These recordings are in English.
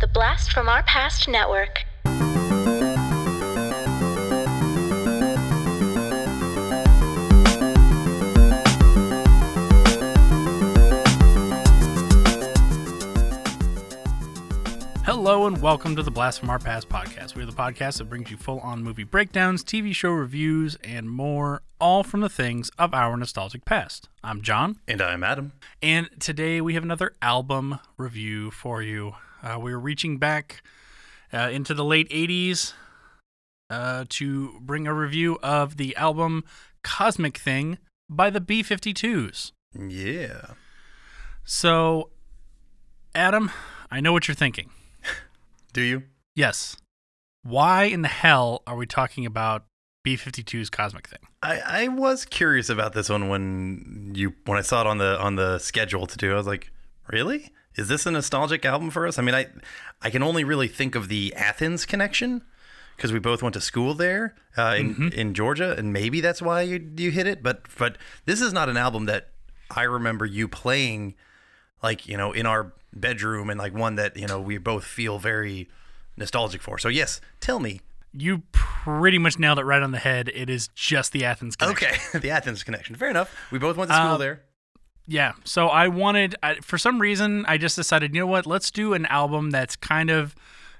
The Blast from Our Past Network. Hello and welcome to the Blast from Our Past podcast. We're the podcast that brings you full on movie breakdowns, TV show reviews, and more, all from the things of our nostalgic past. I'm John, And I'm Adam. and today we have another album review for you. Uh, we're reaching back uh, into the late 80s uh, to bring a review of the album Cosmic Thing by the B 52s. Yeah. So, Adam, I know what you're thinking. Do you? Yes. Why in the hell are we talking about B52's Cosmic Thing? I, I was curious about this one when you when I saw it on the on the schedule to do. I was like, really? Is this a nostalgic album for us? I mean, I I can only really think of the Athens connection because we both went to school there uh, in in Georgia, and maybe that's why you you hit it. But but this is not an album that I remember you playing like you know in our bedroom and like one that you know we both feel very nostalgic for. So yes, tell me. You pretty much nailed it right on the head. It is just the Athens connection. Okay, the Athens connection. Fair enough. We both went to school Uh, there. Yeah. So I wanted, I, for some reason, I just decided, you know what? Let's do an album that's kind of,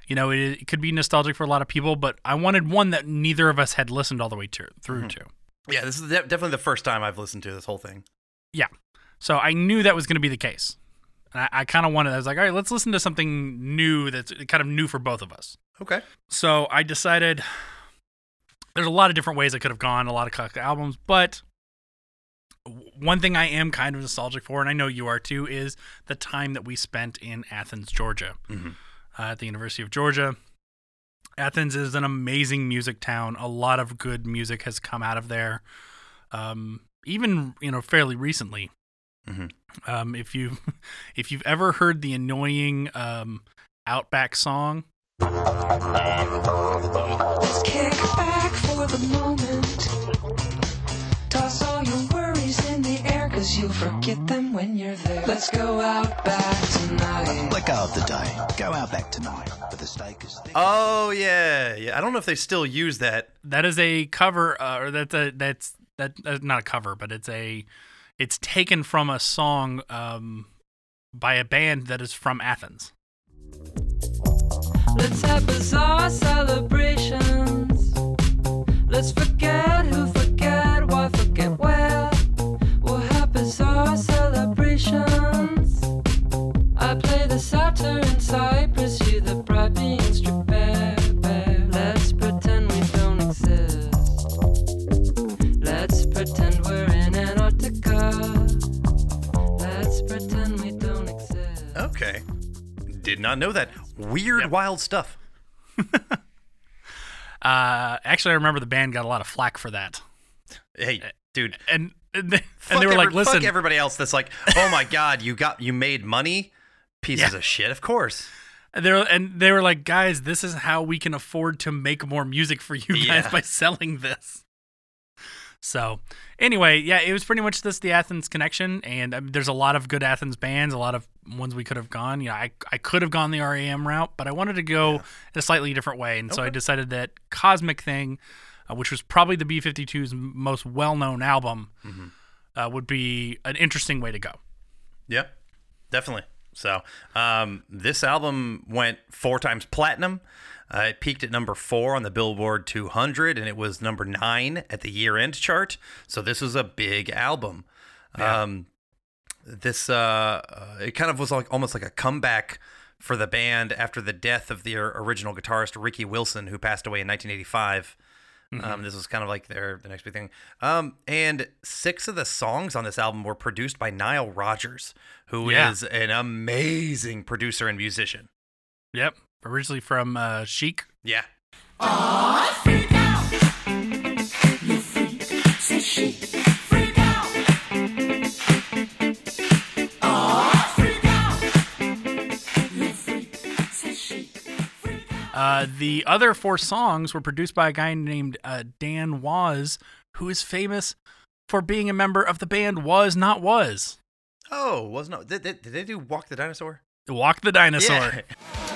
you know, it, it could be nostalgic for a lot of people, but I wanted one that neither of us had listened all the way to, through Mm-hmm. to. Yeah, this is de- definitely the first time I've listened to this whole thing. Yeah. So I knew that was going to be the case. And I, I kind of wanted, I was like, all right, let's listen to something new that's kind of new for both of us. Okay. So I decided there's a lot of different ways I could have gone, a lot of albums, but one thing I am kind of nostalgic for, and I know you are too, is the time that we spent in Athens, Georgia, Mhm. uh, at the University of Georgia. Athens is an amazing music town. A lot of good music has come out of there, um, even you know fairly recently. Mhm. Um, if you if you've ever heard the annoying um, Outback song, Kick back for the moment. Cause you'll forget them when you're there. Let's go out back tonight. Let go of the day. Go out back tonight. But the steak is thick. Oh yeah, yeah. I don't know if they still use that. that is a cover uh, or that's a that's that that's not a cover but it's a it's taken from a song um by a band that is from Athens. Let's have bizarre wild stuff. Uh actually I remember the band got a lot of flack for that. Hey, dude. And and they, and they were like listen Fuck everybody else that's like, oh my god, you got you made money. Pieces Yeah. of shit. Of course. and they were and they were like guys this is how we can afford to make more music for you guys Yeah. by selling this. So, anyway, yeah, it was pretty much this the Athens connection, and um, there's a lot of good Athens bands, a lot of ones we could have gone. You know, I I could have gone the REM route, but I wanted to go a slightly different way, and so I decided that Cosmic Thing, uh, which was probably the B52's most well-known album, Mm-hmm. uh, would be an interesting way to go. Yeah, definitely. So, um, this album went four times platinum. Uh, it peaked at number four on the Billboard 200, and it was number nine at the year-end chart. So this was a big album. Um, this uh, uh, it kind of was like almost like a comeback for the band after the death of their original guitarist Ricky Wilson, who passed away in 1985. Um, this was kind of like their the next big thing. Um, and six of the songs on this album were produced by Nile Rodgers, who is Yeah. an amazing producer and musician. Yep, originally from uh, Chic. Yeah. Uh, the other four songs were produced by a guy named uh, Don Was, who is famous for being a member of the band Was Not Was. Oh, was not did, did, did they do Walk the Dinosaur? Walk the Dinosaur. Yeah.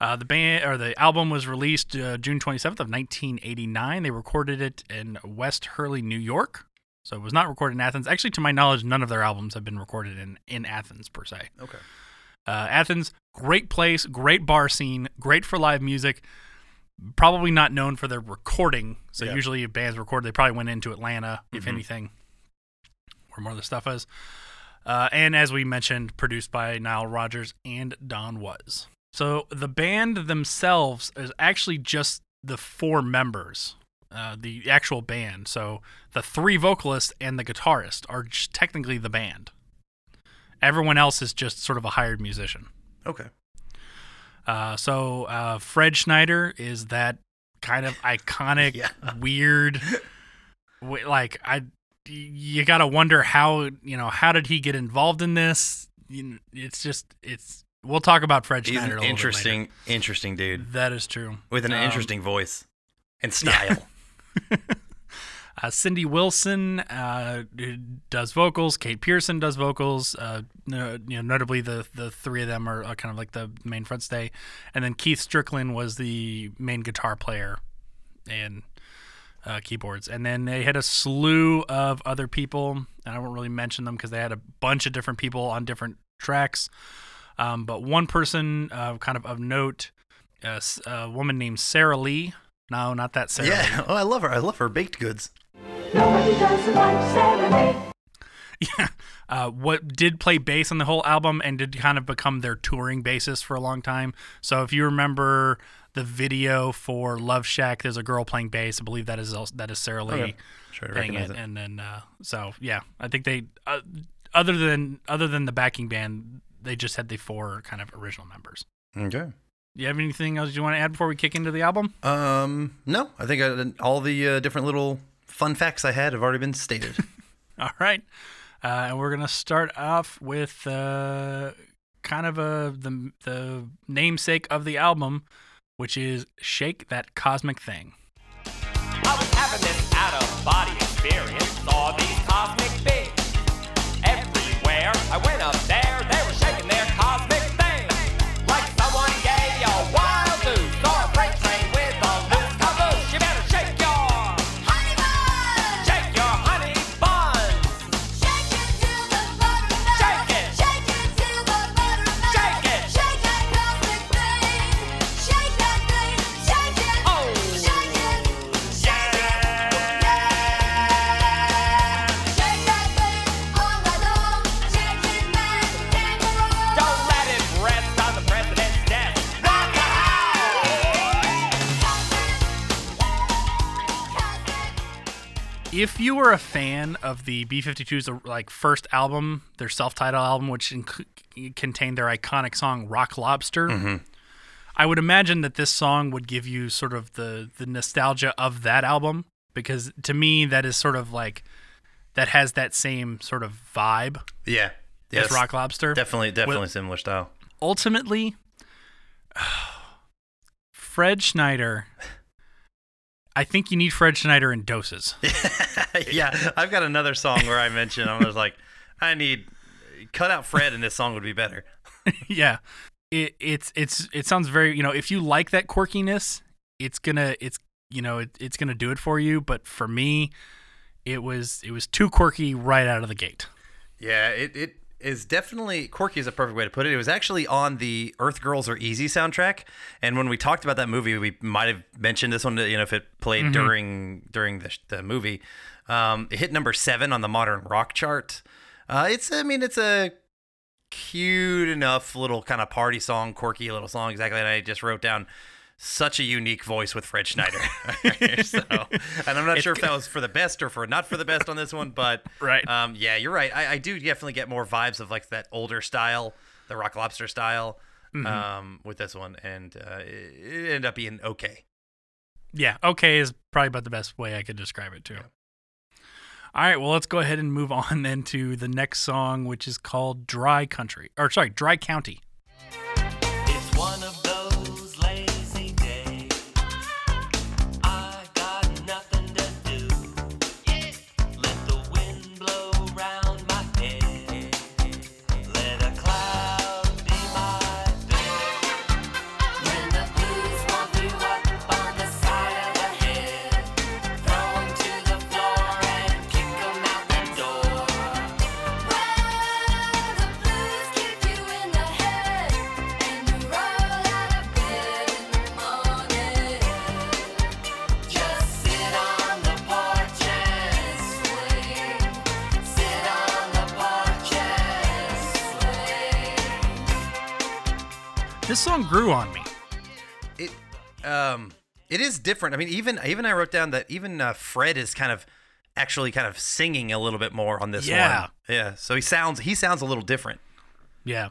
Uh, the band or the album was released uh, June 27th of 1989. They recorded it in West Hurley, New York. So it was not recorded in Athens. Actually, to my knowledge, none of their albums have been recorded in in Athens per se. Okay. Uh, Athens, great place, great bar scene, great for live music. Probably not known for their recording. So Yeah. usually if bands record, they probably went into Atlanta, if anything, where more of the stuff is. Uh, and as we mentioned, produced by Nile Rodgers and Don Was. So the band themselves is actually just the four members, uh, the actual band. So the three vocalists and the guitarist are just technically the band. Everyone else is just sort of a hired musician. Okay. Uh, so uh, Fred Schneider is that kind of iconic, Yeah. weird, like I, you gotta wonder how you know how did he get involved in this? It's just it's. We'll talk about Fred He's Schneider. an interesting, interesting dude That is true. with an Um, interesting voice and style. Uh, Cindy Wilson uh, who does vocals. Kate Pierson does vocals. Uh, no- you know, notably the the three of them are, are kind of like the main front stay, and then Keith Strickland was the main guitar player and uh, keyboards. And then they had a slew of other people. And I won't really mention them because they had a bunch of different people on different tracks. Um, but one person, uh, kind of of note, uh, s- a woman named Sara Lee. No, not that Sarah. Lee. yeah. Oh, I love her. I love her baked goods. Nobody doesn't like Sara Lee. Yeah. Uh, what did play bass on the whole album and did kind of become their touring bassist for a long time. So if you remember the video for Love Shack, there's a girl playing bass. I believe that is also, that is Sara Lee Okay. Sure playing it. it. And then uh, so yeah, I think they uh, other than other than the backing band, they just had the four kind of original members. Okay. Do you have anything else you want to add before we kick into the album? Um, no, I think I, all the uh, different little fun facts I had have already been stated. All right. Uh, and we're gonna start off with uh, kind of a the the namesake of the album, which is "Shake That Cosmic Thing." I was having this out of body experience. If you were a fan of the B-52's uh, like first album, their self-titled album, which inc- contained their iconic song "Rock Lobster," I would imagine that this song would give you sort of the the nostalgia of that album because to me that is sort of like that has that same sort of vibe yeah. as Yes. Rock Lobster. Definitely, definitely similar style. ultimately, Fred Schneider. I think you need Fred Schneider in doses. yeah, I've got another song where I mentioned I was like, I need cut out Fred, and this song would be better. yeah, it, it's it's it sounds very you know if you like that quirkiness, it's gonna it's you know it, it's gonna do it for you. But for me, it was it was too quirky right out of the gate. Yeah, it, it is definitely quirky is a perfect way to put it. It was actually on the Earth Girls Are Easy soundtrack, and when we talked about that movie, we might have mentioned this one. You know, if it played during during the, the movie, um, it hit number seven on the modern rock chart. Uh, it's I mean it's a cute enough little kind of party song, quirky little song. Exactly, and I just wrote down. Such a unique voice with Fred Schneider. so, and I'm not sure if that was for the best or for not for the best on this one, but Right. um, yeah, you're right. I, I do definitely get more vibes of like that older style, the Rock Lobster style, um, with this one, and uh, it, it ended up being okay. Yeah, okay is probably about the best way I could describe it too. All right, well let's go ahead and move on then to the next song, which is called "Dry Country," or sorry, "Dry County." It is different. I mean, even even I wrote down that even uh, Fred is kind of actually kind of singing a little bit more on this Yeah. one. Yeah. Yeah. So he sounds he sounds a little different. Yeah,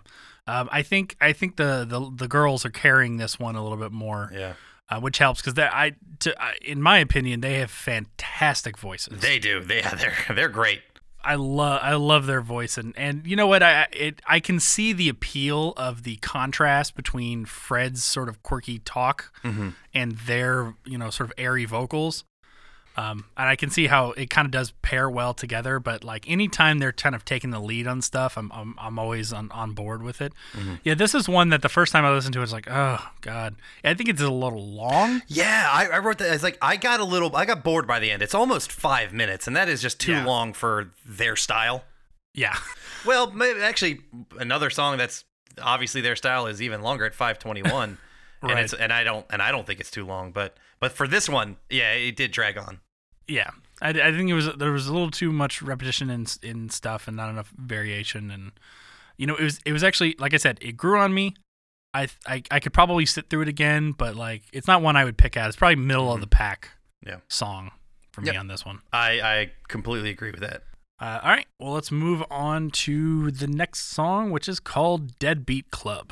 um, I think I think the, the the girls are carrying this one a little bit more, Yeah. uh, which helps because I, to, I, in my opinion, they have fantastic voices. They do. They yeah, they're they're great. I love I love their voice and and you know what I it I can see the appeal of the contrast between Fred's sort of quirky talk mm-hmm. and their you know sort of airy vocals. Um, and I can see how it kind of does pair well together, but like anytime they're kind of taking the lead on stuff, I'm I'm, I'm always on, on board with it. Yeah, this is one that the first time I listened to it, it's like, oh god, I think it's a little long. Yeah, I, I wrote that. It's like I got a little, I got bored by the end. It's almost five minutes, and that is just too Yeah. long for their style. Yeah, Well, maybe, actually, another song that's obviously their style is even longer at five twenty one, and Right. it's and I don't and I don't think it's too long, but but for this one, yeah, it did drag on. Yeah. I, I think it was there was a little too much repetition in in stuff and not enough variation and you know it was it was actually like I said it grew on me. I I, I could probably sit through it again, but like it's not one I would pick out. It's probably middle of the pack Yeah. song for me on this one. I I completely agree with that. Uh, all right, well let's move on to the next song, which is called Deadbeat Club.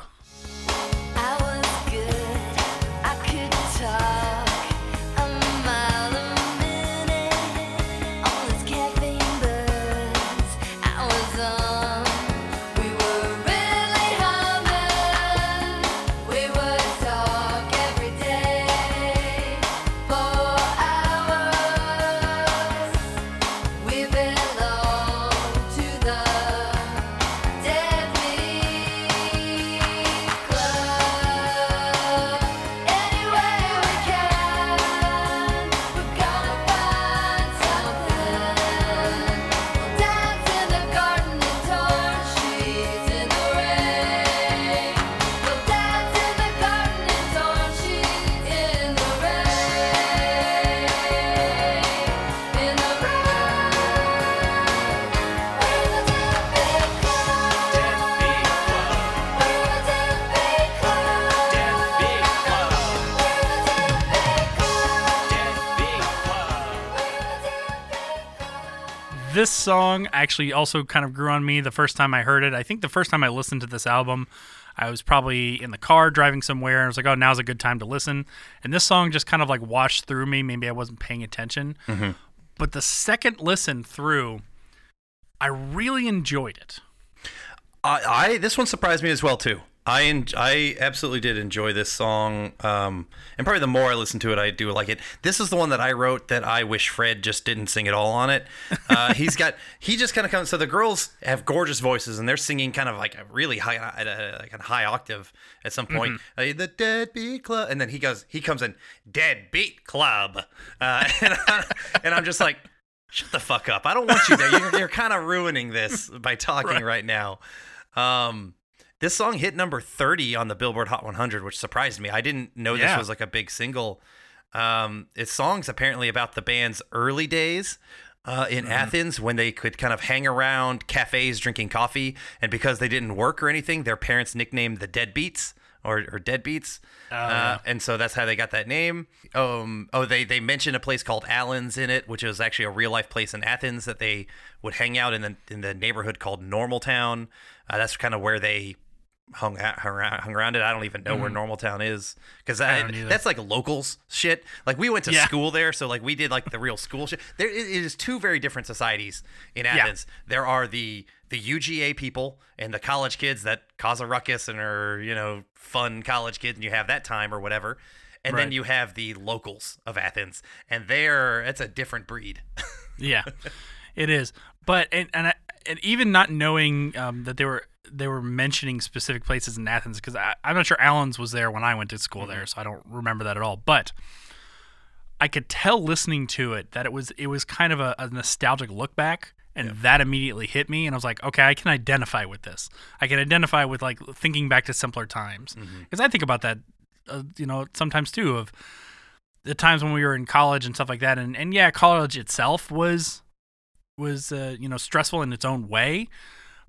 Song actually also kind of grew on me the first time I heard it. I think the first time I listened to this album, I was probably in the car driving somewhere and I was like, oh, now's a good time to listen. And this song just kind of like washed through me. Maybe I wasn't paying attention. Mm-hmm. But the second listen through, I really enjoyed it. I, I this one surprised me as well too. I en- I absolutely did enjoy this song, um, and probably the more I listen to it, I do like it. This is the one that I wrote that I wish Fred just didn't sing at all on it. Uh, he's got he just kind of comes. So the girls have gorgeous voices, and they're singing kind of like a really high, at a, like a high octave at some point. Uh, the Deadbeat Club, and then he goes, he comes in Deadbeat Club, uh, and, I, and I'm just like. Shut the fuck up! I don't want you there. You're, you're kind of ruining this by talking right now. Um, this song hit number 30 on the Billboard Hot 100, which surprised me. I didn't know Yeah. this was like a big single. Um, it's songs apparently about the band's early days uh, in Athens when they could kind of hang around cafes drinking coffee. And because they didn't work or anything, their parents nicknamed the Deadbeats or, or Deadbeats. uh, and so that's how they got that name. Um, oh, they, they mentioned a place called Allen's in it, which was actually a real life place in Athens that they would hang out in the, in the neighborhood called Normaltown. Uh, that's kind of where they hung out, hung around, hung around it. I don't even know where Normaltown is because Mm-hmm. either. that's like locals shit. Like we went to Yeah. school there, so like we did like the real school shit. There is two very different societies in Athens. There are the the UGA people and the college kids that cause a ruckus and are you know fun college kids, and you have that time or whatever. And then you have the locals of Athens, and they're it's a different breed. Yeah, it is. But and and, I, and even not knowing um, that they were they were mentioning specific places in Athens because I'm not sure Allen's was there when I went to school there, so I don't remember that at all. But I could tell listening to it that it was it was kind of a, a nostalgic look back. And that immediately hit me, and I was like, "Okay, I can identify with this. I can identify with like thinking back to simpler times, because I think about that, uh, you know, sometimes too. Of the times when we were in college and stuff like that, and and yeah, college itself was was uh, you know stressful in its own way,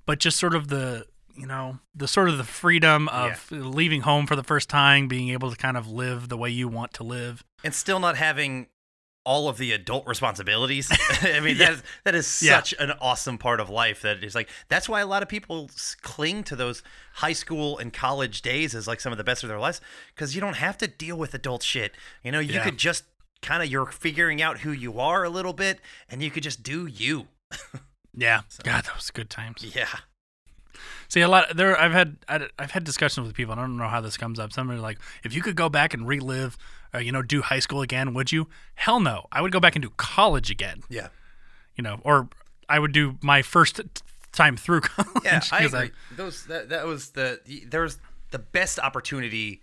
but just sort of the you know the sort of the freedom of leaving home for the first time, being able to kind of live the way you want to live. and still not having all of the adult responsibilities. I mean, that is, that is Yeah. such an awesome part of life that is like that's why a lot of people cling to those high school and college days as like some of the best of their lives because you don't have to deal with adult shit. You know, you Yeah. could just kind of you're figuring out who you are a little bit and you could just do you. Yeah, God, that was good times. Yeah. See, a lot there. I've had I- I've had discussions with people. and I don't know how this comes up. Somebody like, if you could go back and relive, uh, you know, do high school again, would you? Hell no. I would go back and do college again. Yeah. You know, or I would do my first t- time through college. Yeah, I agree. Those that, that was the there was the best opportunity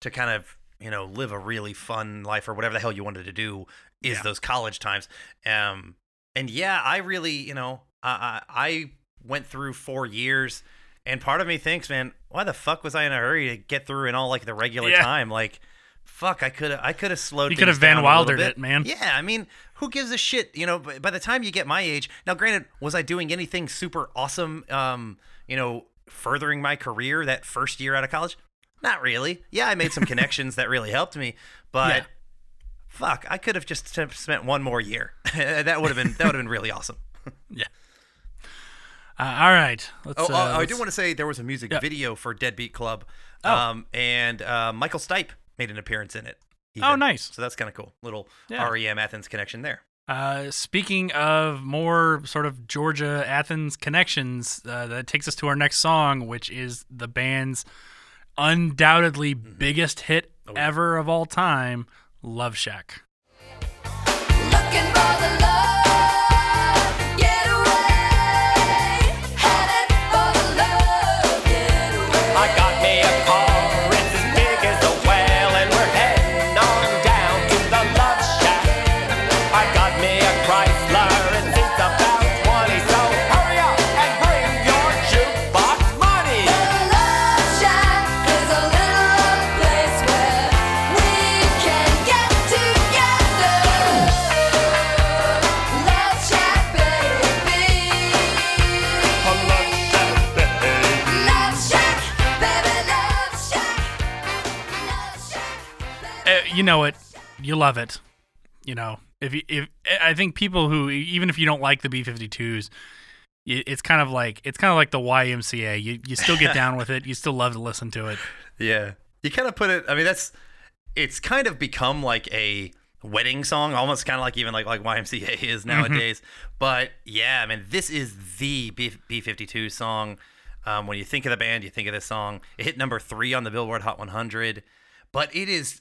to kind of you know live a really fun life or whatever the hell you wanted to do is Yeah. those college times. Um, and yeah, I really you know I I, I went through four years, and part of me thinks, man, why the fuck was I in a hurry to get through in all like the regular Yeah. time? Like, fuck, I could have I could have slowed. You could have Van down a little Wildered it, man. Yeah, I mean, who gives a shit? You know, by, by the time you get my age, now granted, was I doing anything super awesome? Um, you know, furthering my career that first year out of college? Not really. Yeah, I made some connections that really helped me, but Yeah. fuck, I could have just spent one more year. that would have been that would have been really awesome. Yeah. Uh, all right. Let's. Oh, uh, uh, I let's- do want to say there was a music Yeah. video for Deadbeat Club, Oh. um, and uh, Michael Stipe made an appearance in it. Oh, nice. So that's kind of cool. Little Yeah. REM Athens connection there. Uh, speaking of more sort of Georgia Athens connections, uh, that takes us to our next song, which is the band's undoubtedly Mm-hmm. biggest hit Oh, ever of all time, "Love Shack." You know it, you love it. You know, if you, if I think people who even if you don't like the B52s, y- it's kind of like it's kind of like the YMCA. You you still get down with it. You still love to listen to it. Yeah. You kind of put it I mean that's it's kind of become like a wedding song, almost kind of like even like like YMCA is nowadays. But yeah, I mean this is the B B52 song. Um, when you think of the band, you think of this song. It hit number 3 on the Billboard Hot 100, but it is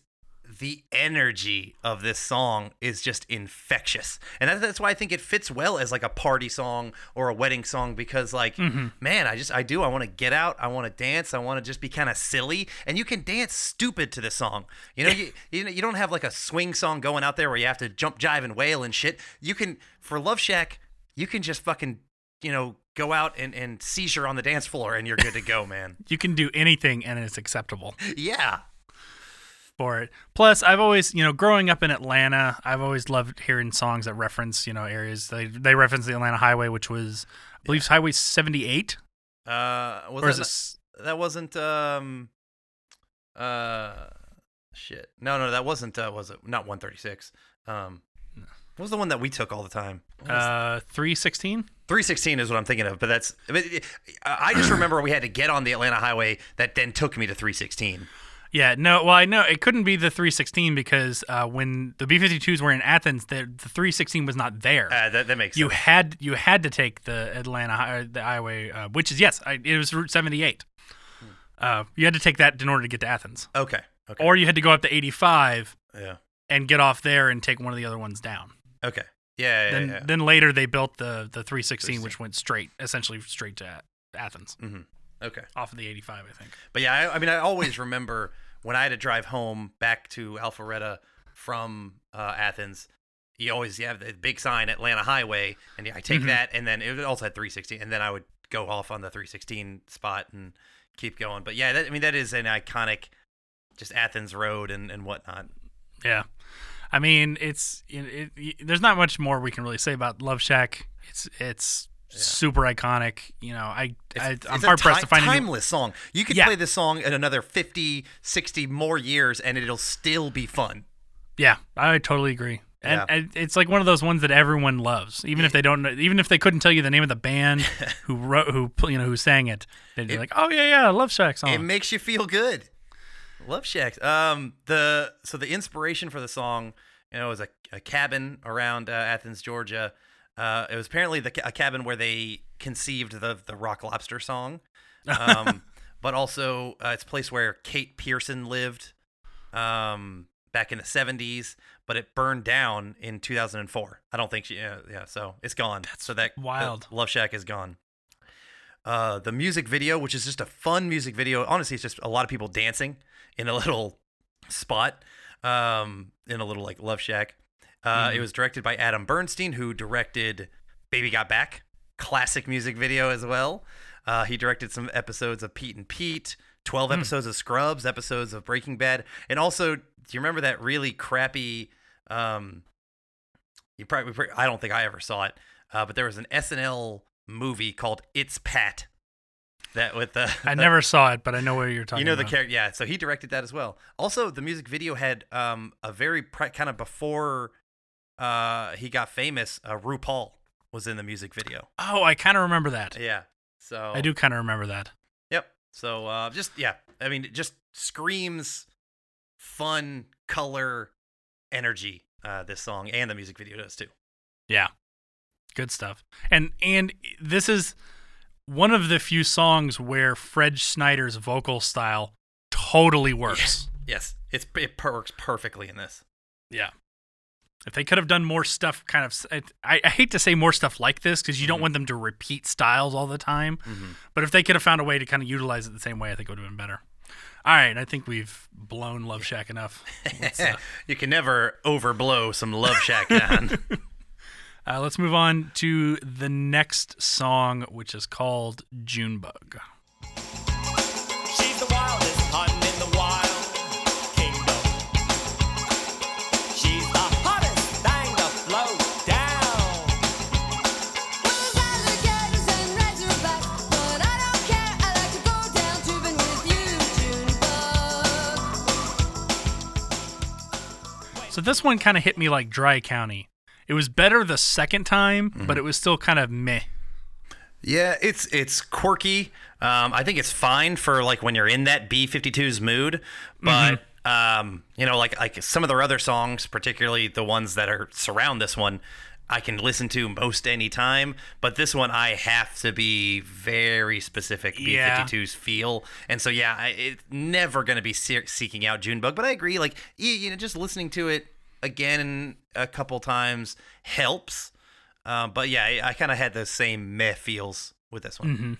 the energy of this song is just infectious. And that, that's why i think it fits well as like a party song or a wedding song because like mm-hmm. man i just i do. I want to get out. I want to dance. I want to just be kind of silly. And you can dance stupid to this song. You know you, you know you don't have like a swing song going out there where you have to jump jive and wail and shit. You can for love shack you can just fucking you know go out and, and seizure on the dance floor and you're good to go man. You can do anything and it's acceptable. yeah for it. Plus, I've always, you know, growing up in Atlanta, I've always loved hearing songs that reference, you know, areas. They they reference the Atlanta Highway, which was, I believe, Highway 78. uh was Or is that that wasn't um uh shit no no that wasn't uh was it not 136 um what was the one that we took all the time uh 316? 316 is what i'm thinking of but that's but it- i just remember we had to get on the atlanta highway that then took me to 316 Yeah, no, well, I know it couldn't be the 316 because uh, when the B52s were in Athens, the, the 316 was not there. uh, that, that makes you sense had you had to take the Atlanta the highway, uh, which is yes, I, it was Route 78. Uh, you had to take that in order to get to Athens, okay okay or you had to go up to 85 yeah and get off there and take one of the other ones down. okay yeah yeah, then yeah. then later they built the the 316 which went straight essentially straight to Athens Mhm. Okay off of the 85 I think. But yeah, I, I mean, I always remember when I had to drive home back to Alpharetta from uh, Athens. You always you have the big sign Atlanta Highway, and I take Mhm. that, and then it also had 316, and then I would go off on the 316 spot and keep going. But yeah, that, I mean, that is an iconic, just Athens Road and and whatnot. Yeah. I mean, it's it, it, there's not much more we can really say about Love Shack. It's it's super iconic. You know, I, I It's I'm a hard pressed to find a timeless song. You could Yeah. play this song in another 50, 60 more years, and it'll still be fun. Yeah, I totally agree. And, Yeah. and it's like one of those ones that everyone loves, even if they don't, even if they couldn't tell you the name of the band who wrote, who you know, who sang it, they'd be like, "Oh yeah, yeah, Love Shack song." It makes you feel good. Love Shacks. Um, the so the inspiration for the song, you know, was a, a cabin around uh, Athens, Georgia. Uh, it was apparently the a cabin where they conceived the the Rock Lobster song, um, but also uh, it's a place where Kate Pierson lived um, back in the '70s. But it burned down in 2004. I don't think she. Yeah, yeah so it's gone. so that wild. Love Shack is gone. Uh, the music video, which is just a fun music video. Honestly, it's just a lot of people dancing in a little spot, um, in a little like Love Shack. Uh, It was directed by Adam Bernstein, who directed Baby Got Back, classic music video as well. Uh, he directed some episodes of Pete and Pete, 12 episodes of Scrubs, episodes of Breaking Bad, and also, do you remember that really crappy? Um, you probably, I don't think I ever saw it, uh, but there was an SNL movie called It's Pat. That with the I never saw it, but I know what you're talking. you know the character, yeah. So he directed that as well. Also, the music video had um, a very pre- kind of before uh, he got famous. Uh, RuPaul was in the music video. Oh, I kind of remember that. Yeah. So I do kind of remember that. Yep. So uh, just yeah, I mean, it just screams fun, color, energy. Uh, this song and the music video does too. Yeah. Good stuff. And and this is one of the few songs where Fred Schneider's vocal style totally works. Yes, it's it works perfectly in this. Yeah. If they could have done more stuff, kind of, I, I hate to say more stuff like this because you don't want them to repeat styles all the time. But if they could have found a way to kind of utilize it the same way, I think it would have been better. All right, I think we've blown Love Shack enough. Uh, you can never overblow some Love Shack down. uh, let's move on to the next song, which is called Junebug. She's the wildest So this one kind of hit me like Dry County. It was better the second time, but it was still kind of meh. Yeah, it's it's quirky. Um, I think it's fine for like when you're in that B52's mood, but um, you know, like like some of their other songs, particularly the ones that are surround this one, I can listen to most any time. But this one, I have to be very specific Yeah. B52's feel, and so yeah, I, it's never gonna be se- seeking out Junebug. But I agree, like you, know, just listening to it again a couple times helps. Um, but yeah, I, I kind of had the same meh feels with this one.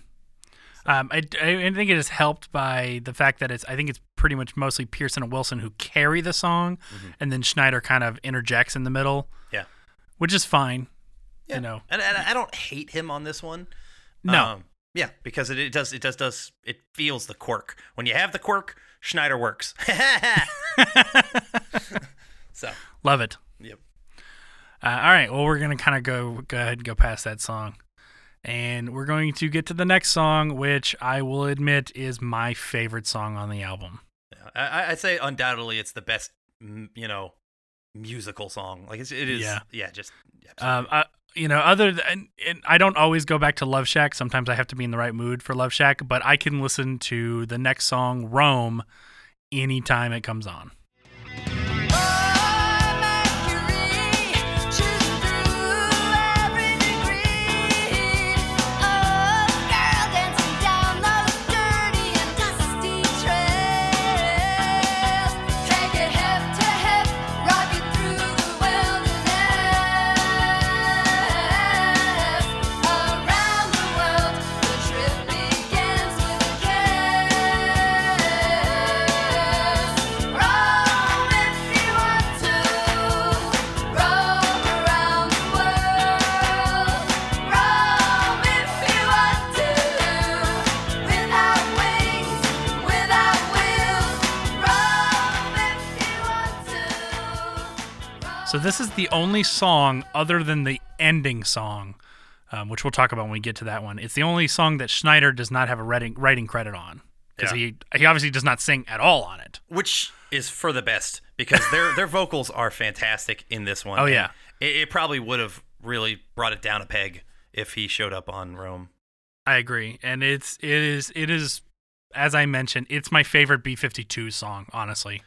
Um, I, I think it is helped by the fact that it's. I think it's pretty much mostly Pierson and Wilson who carry the song, and then Schneider kind of interjects in the middle, Yeah. Which is fine. Yeah. You know, and, and I don't hate him on this one. No. Um, yeah, because it, it does it does does it feels the quirk. When you have the quirk, Schneider works. so love it. yep. Uh, all right, well, we're gonna kind of go go ahead and go past that song, and we're going to get to the next song, which I will admit is my favorite song on the album. Yeah. I, I'd say undoubtedly it's the best, you know, musical song. Like it's, it is. Yeah. Yeah. Just. Um. I, you know, other than and I don't always go back to Love Shack. Sometimes I have to be in the right mood for Love Shack, but I can listen to the next song, Rome, anytime it comes on. This is the only song other than the ending song um, which we'll talk about when we get to that one. It's the only song that Schneider does not have a writing writing credit on because Yeah. he he obviously does not sing at all on it. which is for the best because their their vocals are fantastic in this one. Oh, yeah. it, it probably would have really brought it down a peg if he showed up on Rome. I agree, and it's it is it is as I mentioned, it's my favorite B52 song. Honestly,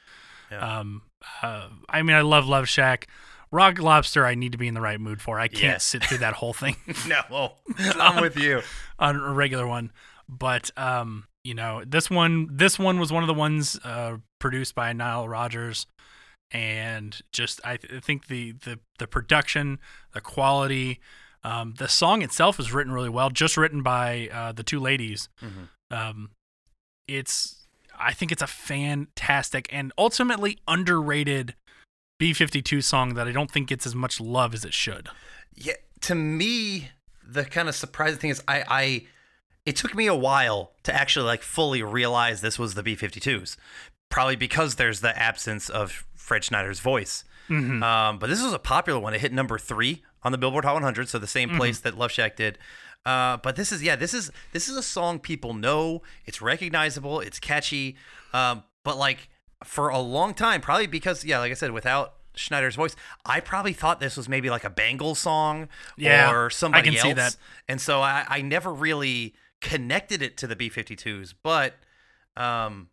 Yeah. um, uh, I mean, I love Love Shack. Rock Lobster, I need to be in the right mood for. I can't Yes. sit through that whole thing. no, I'm with you. on a regular one. But um, you know, this one this one was one of the ones uh, produced by Nile Rodgers, and just I, th- I think the the the production, the quality, um, the song itself is written really well. Just written by uh, the two ladies. Um, it's I think it's a fantastic and ultimately underrated B52 song that I don't think gets as much love as it should. Yeah, to me, the kind of surprising thing is I, I, it took me a while to actually like fully realize this was the B52s, probably because there's the absence of Fred Schneider's voice. Mm-hmm. Um, but this was a popular one. It hit number three on the Billboard Hot 100, so the same Mm-hmm. place that Love Shack did. Uh, but this is yeah, this is this is a song people know. It's recognizable. It's catchy. Um, but like for a long time, probably because yeah, like I said, without Schneider's voice, I probably thought this was maybe like a Bangles song Yeah, or I somebody can see else. that. And so I, I never really connected it to the B52s, but um,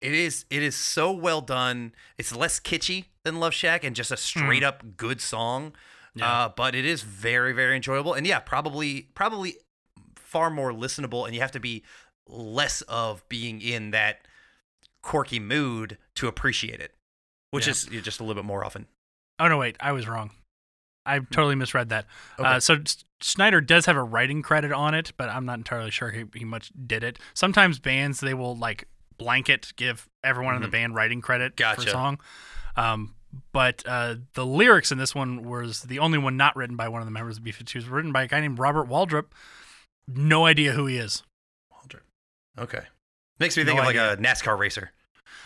it is it is so well done. It's less kitschy than Love Shack and just a straight up good song. Yeah. Uh, but it is very very enjoyable and yeah, probably probably far more listenable and you have to be less of being in that quirky mood to appreciate it, which Yeah. is just a little bit more often. Oh no, wait, I was wrong. I totally misread that. Okay. Uh, so S- Schneider does have a writing credit on it, but I'm not entirely sure he, he much did it. Sometimes bands they will like blanket give everyone in the band writing credit for Mm-hmm. A song. Um, but uh, the lyrics in this one was the only one not written by one of the members of B52. It was written by a guy named Robert Waldrop. No idea who he is. Waldrop. Okay. Makes me think No of like a NASCAR racer.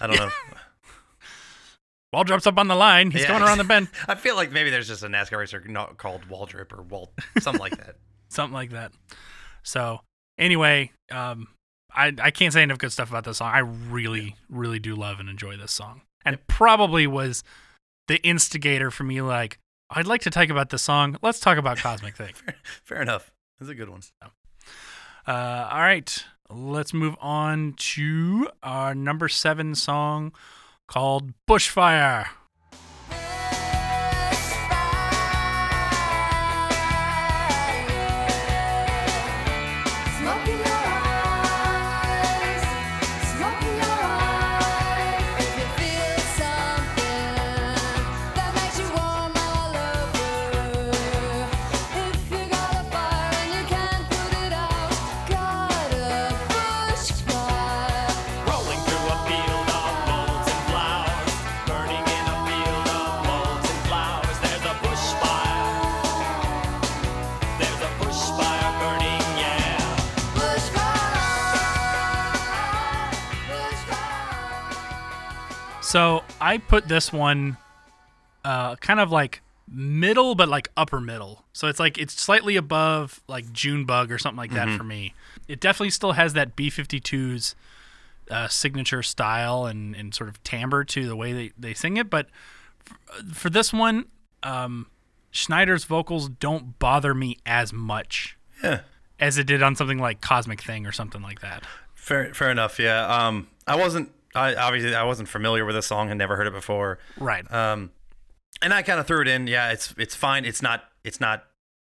I don't know. Waldrop's up on the line. He's Yeah. going around the bend. I feel like maybe there's just a NASCAR racer not called Waldrop or Walt, something like that. something like that. So anyway, um, I I can't say enough good stuff about this song. I really really do love and enjoy this song, and probably was the instigator for me. Like I'd like to talk about the song. Let's talk about Cosmic Thing. Fair enough. That's a good one. Uh, all right, let's move on to our number seven song called Bushfire. So I put this one uh, kind of like middle, but like upper middle. So it's like it's slightly above like Junebug or something like that for me. It definitely still has that B52's uh, signature style and, and sort of timbre to the way they, they sing it. But f- for this one, um, Schneider's vocals don't bother me as much Yeah. as it did on something like Cosmic Thing or something like that. Fair, fair enough. Yeah. Um, I wasn't. I obviously I wasn't familiar with this song. and never heard it before. Right. Um, and I kind of threw it in. Yeah, it's it's fine. It's not it's not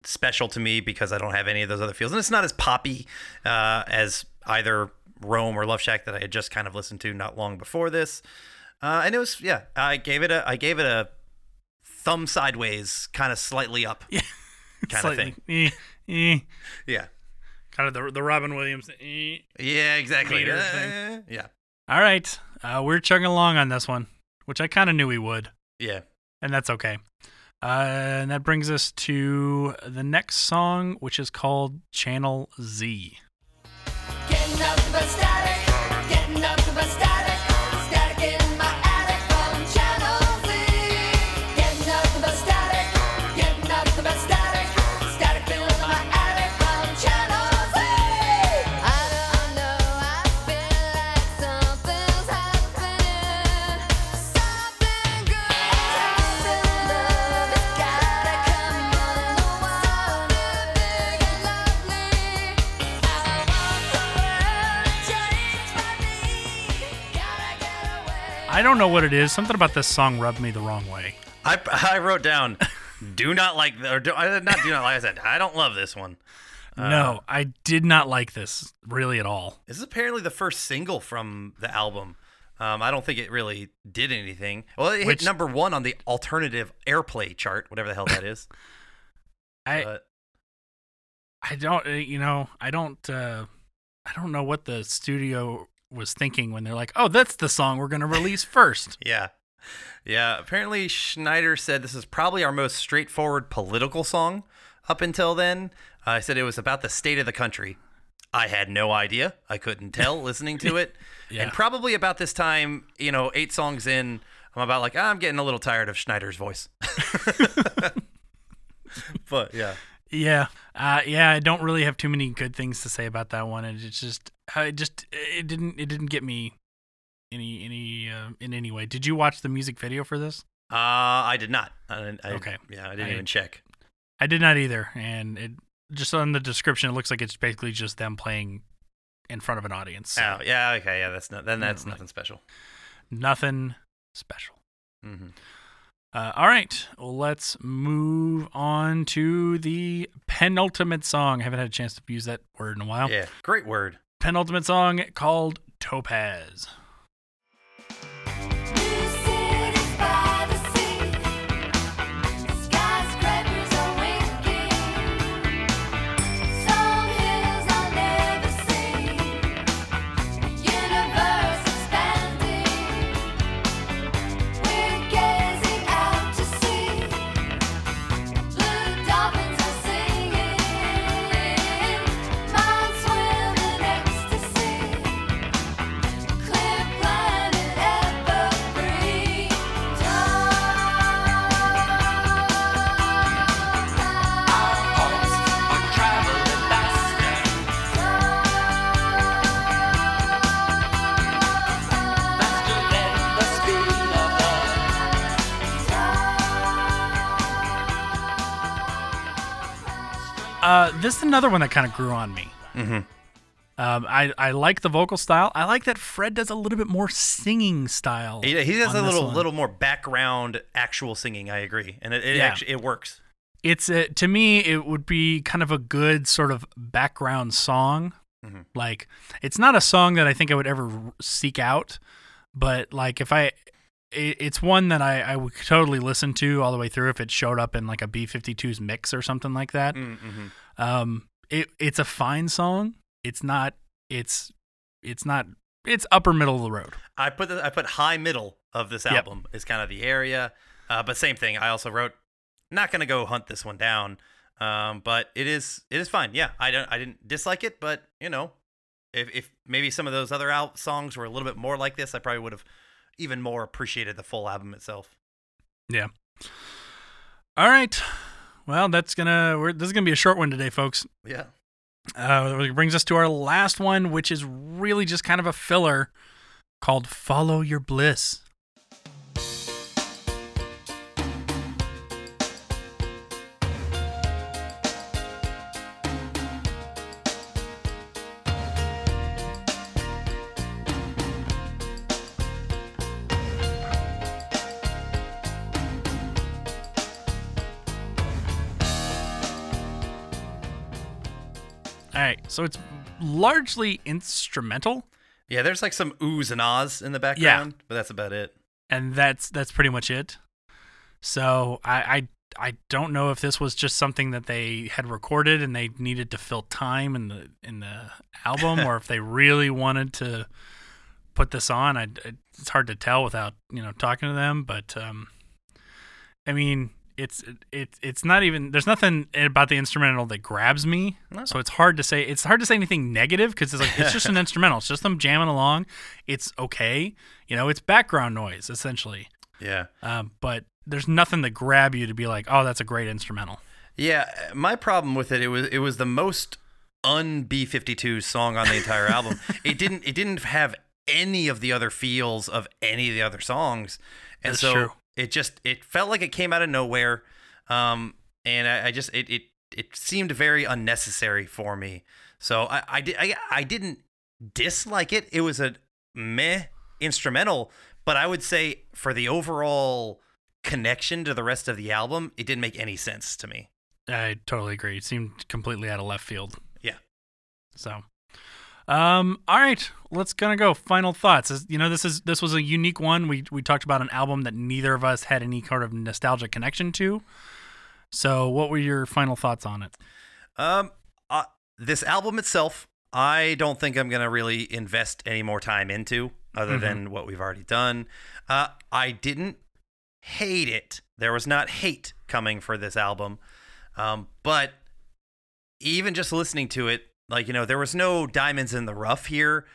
special to me because I don't have any of those other feels, and it's not as poppy uh, as either Rome or Love Shack that I had just kind of listened to not long before this. Uh, and it was yeah, I gave it a I gave it a thumb sideways, kind of slightly up, kind of thing. Eh, eh. Yeah, Kind of the, the Robin Williams. eh. yeah, exactly. Uh, yeah, All right. Uh, we're chugging along on this one, which I kind of knew we would, yeah. and that's okay. Uh, and that brings us to the next song, which is called Channel Z. know what it is. Something about this song rubbed me the wrong way. I, I wrote down, do not like, or do, not do not like. I said I don't love this one. Uh, no, I did not like this really at all. This is apparently the first single from the album. Um, I don't think it really did anything. Well, it Which- hit number one on the alternative airplay chart, whatever the hell that is. I But I don't uh, you know, I don't uh I don't know what the studio was thinking when they're like, "Oh, that's the song we're going to release first. yeah, yeah. Apparently, Schneider said this is probably our most straightforward political song up until then. Uh, I said it was about the state of the country. I had no idea. I couldn't tell listening to it. Yeah. And probably about this time, you know, eight songs in, I'm about like, I'm getting a little tired of Schneider's voice. but yeah. Yeah. Uh, yeah, I don't really have too many good things to say about that one. It's just, it just, it didn't, it didn't get me any, any, uh, in any way. Did you watch the music video for this? Uh, I did not. I, didn't- I, Okay. Yeah, I didn't I- even check. I did not either. And it just on the description, it looks like it's basically just them playing in front of an audience. So Oh, yeah. Okay. Yeah. That's not. Then that's really. nothing special. nothing special. hmm Uh, all right, well, let's move on to the penultimate song. I haven't had a chance to use that word in a while. Yeah. Great word. Penultimate song called Topaz. Uh, this is another one that kind of grew on me. Mm-hmm. Um, I, I like the vocal style. I like that Fred does a little bit more singing style. He, he does a little one. little more background actual singing. I agree, and it, it Yeah. actually it works. It's a, to me, it would be kind of a good sort of background song. Mhm. Like, it's not a song that I think I would ever seek out, but like if I, it, it's one that I, I would totally listen to all the way through if it showed up in like a B52's mix or something like that. Mm-hmm. Um, it it's a fine song. It's not. It's it's not. It's upper middle of the road. I put the, I put high middle of this Yep. album is kind of the area, uh, but same thing. I also wrote not gonna go hunt this one down, um, but it is it is fine. Yeah, I don't I didn't dislike it, but you know, if if maybe some of those other al- songs were a little bit more like this, I probably would have even more appreciated the full album itself. Yeah. All right. Well, that's gonna. We're, this is gonna be a short one today, folks. Yeah. Uh, it brings us to our last one, which is really just kind of a filler called "Follow Your Bliss." All right, so it's largely instrumental. Yeah, there's like some oohs and ahs in the background, but that's about it. and that's that's pretty much it. So I, I I don't know if this was just something that they had recorded and they needed to fill time in the in the album, or if they really wanted to put this on. I it's hard to tell without you know talking to them, but um, I mean it's it's it's not even there's nothing about the instrumental that grabs me. No. So it's hard to say it's hard to say anything negative because it's like it's just an instrumental. It's just them jamming along. It's okay, you know. It's background noise essentially. Yeah. Um, but there's nothing to grab you to be like, oh, that's a great instrumental. Yeah, my problem with it it was it was the most un B52 song on the entire album. It didn't it didn't have any of the other feels of any of the other songs. And That's so true. It just it felt like it came out of nowhere. Um and I, I just it, it it seemed very unnecessary for me. So I I, I I didn't dislike it. It was a meh instrumental, but I would say for the overall connection to the rest of the album, it didn't make any sense to me. I totally agree. It seemed completely out of left field. Yeah. So, um, all right, let's gonna go. Final thoughts. You know, this is this was a unique one. We we talked about an album that neither of us had any kind of nostalgic connection to. So, what were your final thoughts on it? Um, uh, this album itself, I don't think I'm gonna really invest any more time into, other than what we've already done. Uh, I didn't hate it. There was not hate coming for this album, um, but even just listening to it, like you know, there was no diamonds in the rough here.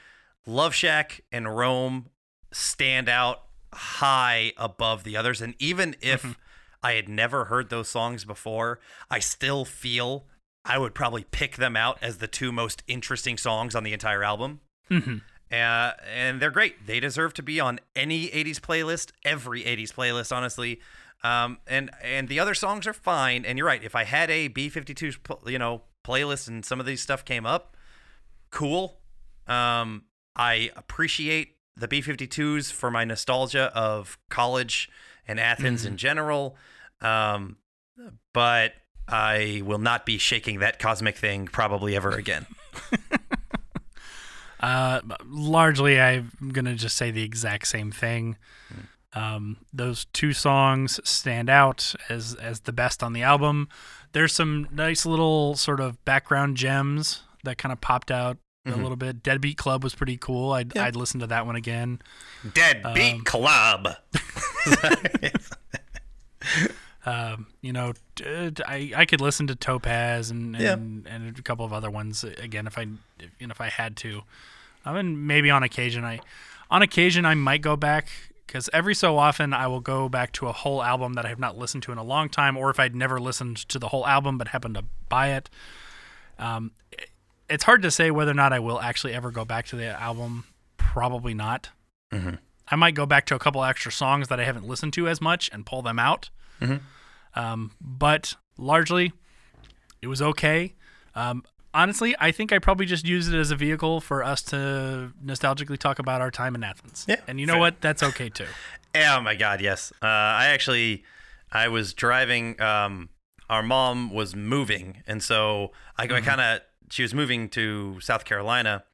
Love Shack and Roam stand out high above the others, and even if I had never heard those songs before, I still feel I would probably pick them out as the two most interesting songs on the entire album. Mm-hmm. Uh, and they're great. They deserve to be on any 80s playlist, every 80s playlist, honestly. Um, and and the other songs are fine. And you're right. If I had a B52, pl- you know, playlist and some of these stuff came up, cool. Um, I appreciate the B52s for my nostalgia of college and Athens in general. Um, but I will not be shaking that cosmic thing probably ever again. Uh, largely, I'm gonna just say the exact same thing. Um, those two songs stand out as as the best on the album. There's some nice little sort of background gems that kind of popped out a little bit. Deadbeat Club was pretty cool. I'd I'd listen to that one again. Deadbeat Club. Um, you know, I I could listen to Topaz and Yeah. and, and a couple of other ones again if I if, you know if I had to. I mean, maybe on occasion I, on occasion I might go back because every so often I will go back to a whole album that I have not listened to in a long time, or if I'd never listened to the whole album but happened to buy it. Um, it's hard to say whether or not I will actually ever go back to the album. Probably not. I might go back to a couple extra songs that I haven't listened to as much and pull them out. Um, but largely, it was okay. Um, honestly, I think I probably just used it as a vehicle for us to nostalgically talk about our time in Athens. Yeah, and you know fair. what? That's okay too. Oh my God, yes. Uh, I actually, I was driving. Um, our mom was moving, and so I, I kind of she was moving to South Carolina,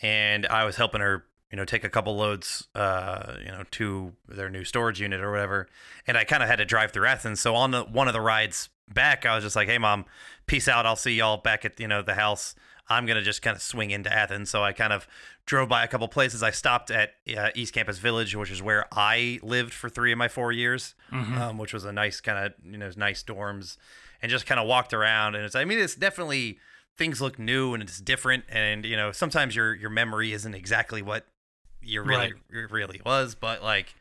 and I was helping her, you know, take a couple loads, uh, you know, to their new storage unit or whatever. And I kind of had to drive through Athens. So on the one of the rides back, I was just like, "Hey, mom, peace out. I'll see y'all back at you know the house. I'm gonna just kind of swing into Athens." So I kind of drove by a couple places. I stopped at uh, East Campus Village, which is where I lived for three of my four years, um, which was a nice kind of you know nice dorms, and just kind of walked around. And it's I mean it's definitely things look new and it's different, and you know sometimes your your memory isn't exactly what you really it really was, but like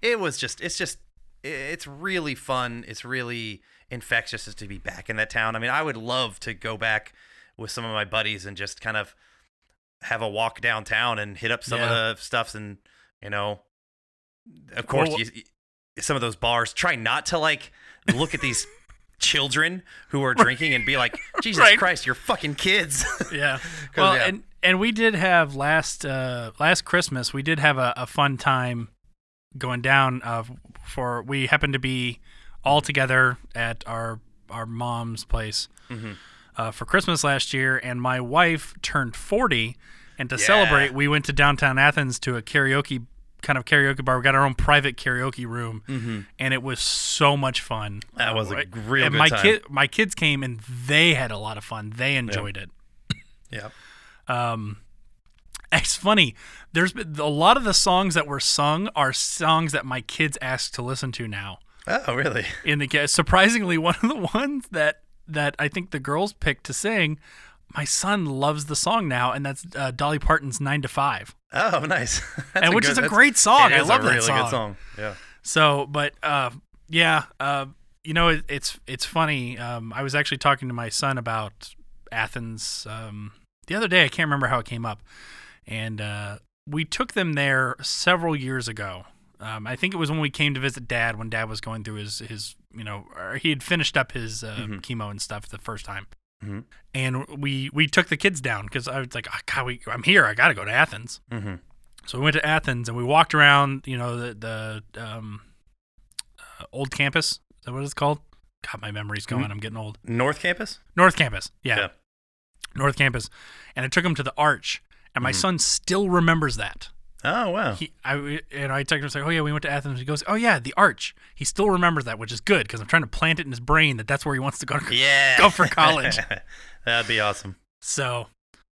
it was just it's just it's really fun. It's really infectious just to be back in that town. I mean, I would love to go back with some of my buddies and just kind of have a walk downtown and hit up some Yeah. of the stuffs and you know of course Well, you, you- some of those bars try not to like look at these children who are drinking and be like jesus Right. christ you're fucking kids Yeah. well, yeah. and and we did have last uh, last Christmas. We did have a, a fun time going down. Uh, for we happened to be all together at our our mom's place mm-hmm. uh, for Christmas last year, and my wife turned forty. And to Yeah. celebrate, we went to downtown Athens to a karaoke kind of karaoke bar. We got our own private karaoke room, mm-hmm. and it was so much fun. That was a real and good my time. kid, my kids came and they had a lot of fun. They enjoyed it. yeah um, It's funny. There's been a lot of the songs that were sung are songs that my kids ask to listen to now. Oh really In the ca- surprisingly, one of the ones that that I think the girls picked to sing, my son loves the song now, and that's uh, Dolly Parton's Nine to Five. oh nice That's And which is a great song. I love a that song. good song yeah So, but uh, yeah, uh, you know, it, it's it's funny. Um, I was actually talking to my son about Athens um, the other day. I can't remember how it came up, and uh, we took them there several years ago. Um, I think it was when we came to visit Dad when Dad was going through his his you know he had finished up his uh, chemo and stuff the first time. Mhm. And we we took the kids down because I was like, oh, God, we, I'm here. I got to go to Athens. Mhm. So we went to Athens and we walked around, you know, the the um, uh, old campus. Is that what it's called? God, my memory's going. I'm getting old. North Campus. North Campus. Yeah. Yeah. North Campus. And I took him to the arch, and my son still remembers that. Oh wow. He, I, and I texted him like, "Oh yeah, we went to Athens." He goes, "Oh yeah, the arch." He still remembers that, which is good because I'm trying to plant it in his brain that that's where he wants to go. To yeah. go for college. That'd be awesome. So,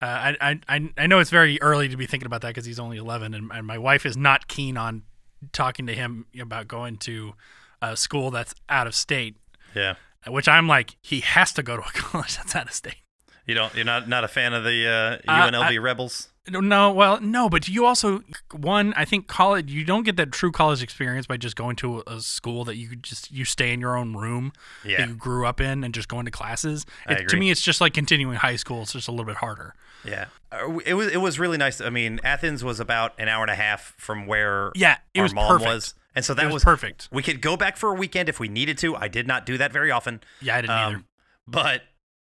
uh, I, I, I, know it's very early to be thinking about that because he's only 11, and, and my wife is not keen on talking to him about going to a school that's out of state. Yeah. Which I'm like, he has to go to a college that's out of state. You don't. You're not not a fan of the uh, Uh, UNLV I- Rebels. No, well, no, but you also one. I think college. You don't get that true college experience by just going to a school that you just you stay in your own room Yeah. that you grew up in and just going to classes. It, to me, it's just like continuing high school. It's just a little bit harder. Yeah. Uh, It was it was really nice. I mean, Athens was about an hour and a half from where Yeah, it our was mom perfect. was, and so that was was perfect. We could go back for a weekend if we needed to. I did not do that very often. Yeah, I didn't either. Um, but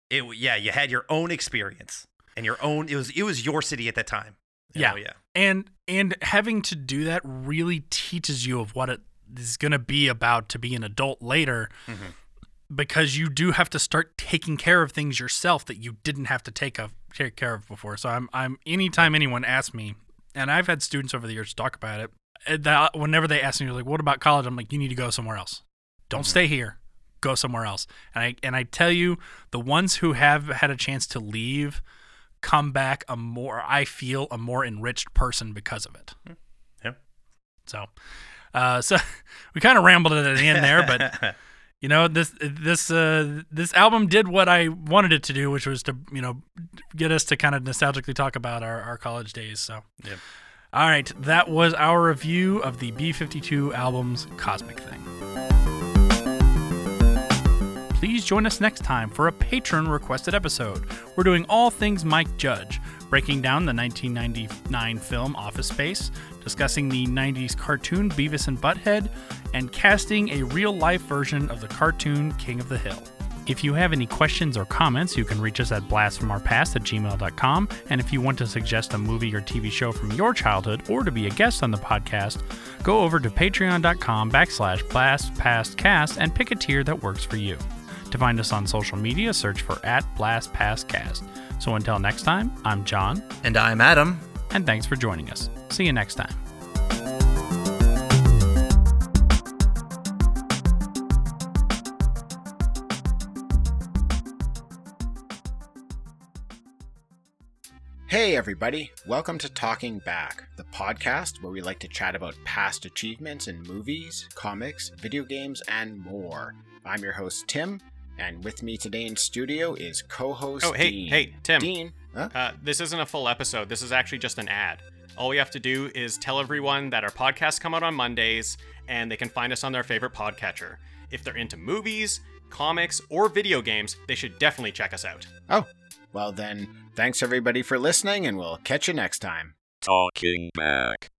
it yeah, you had your own experience and your own. It was it was your city at that time. Yeah. know, yeah. and and having to do that really teaches you of what it is going to be about to be an adult later Mm-hmm. because you do have to start taking care of things yourself that you didn't have to take of take care of before so i'm i'm anytime anyone asks me and i've had students over the years talk about it uh, that whenever they ask me like what about college i'm like you need to go somewhere else don't Mm-hmm. stay here go somewhere else and i and i tell you the ones who have had a chance to leave come back a more I feel a more enriched person because of it. Yeah. So, uh, so we kind of rambled at the end there, but you know this this uh, this album did what I wanted it to do, which was to you know get us to kind of nostalgically talk about our, our college days. So, Yeah. all right, that was our review of the B52 album's Cosmic Thing. Please join us next time for a patron requested episode. We're doing all things Mike Judge, breaking down the 1999 film Office Space, discussing the 90s cartoon Beavis and Butthead, and casting a real life version of the cartoon King of the Hill. If you have any questions or comments, you can reach us at blastfromourpast at gmail.com. And if you want to suggest a movie or TV show from your childhood or to be a guest on the podcast, go over to patreon.com backslash blastpastcast and pick a tier that works for you. To find us on social media, search for at blastpastcast. So until next time, I'm John, And I'm Adam. and thanks for joining us. See you next time. Hey, everybody. Welcome to Talking Back, the podcast where we like to chat about past achievements in movies, comics, video games, and more. I'm your host, Tim, and with me today in studio is co host Oh, hey, Dean. hey, Tim. Dean. Huh? Uh, this isn't a full episode. This is actually just an ad. All we have to do is tell everyone that our podcasts come out on Mondays and they can find us on their favorite podcatcher. If they're into movies, comics, or video games, they should definitely check us out. Oh, well then, thanks everybody for listening, and we'll catch you next time. Talking back.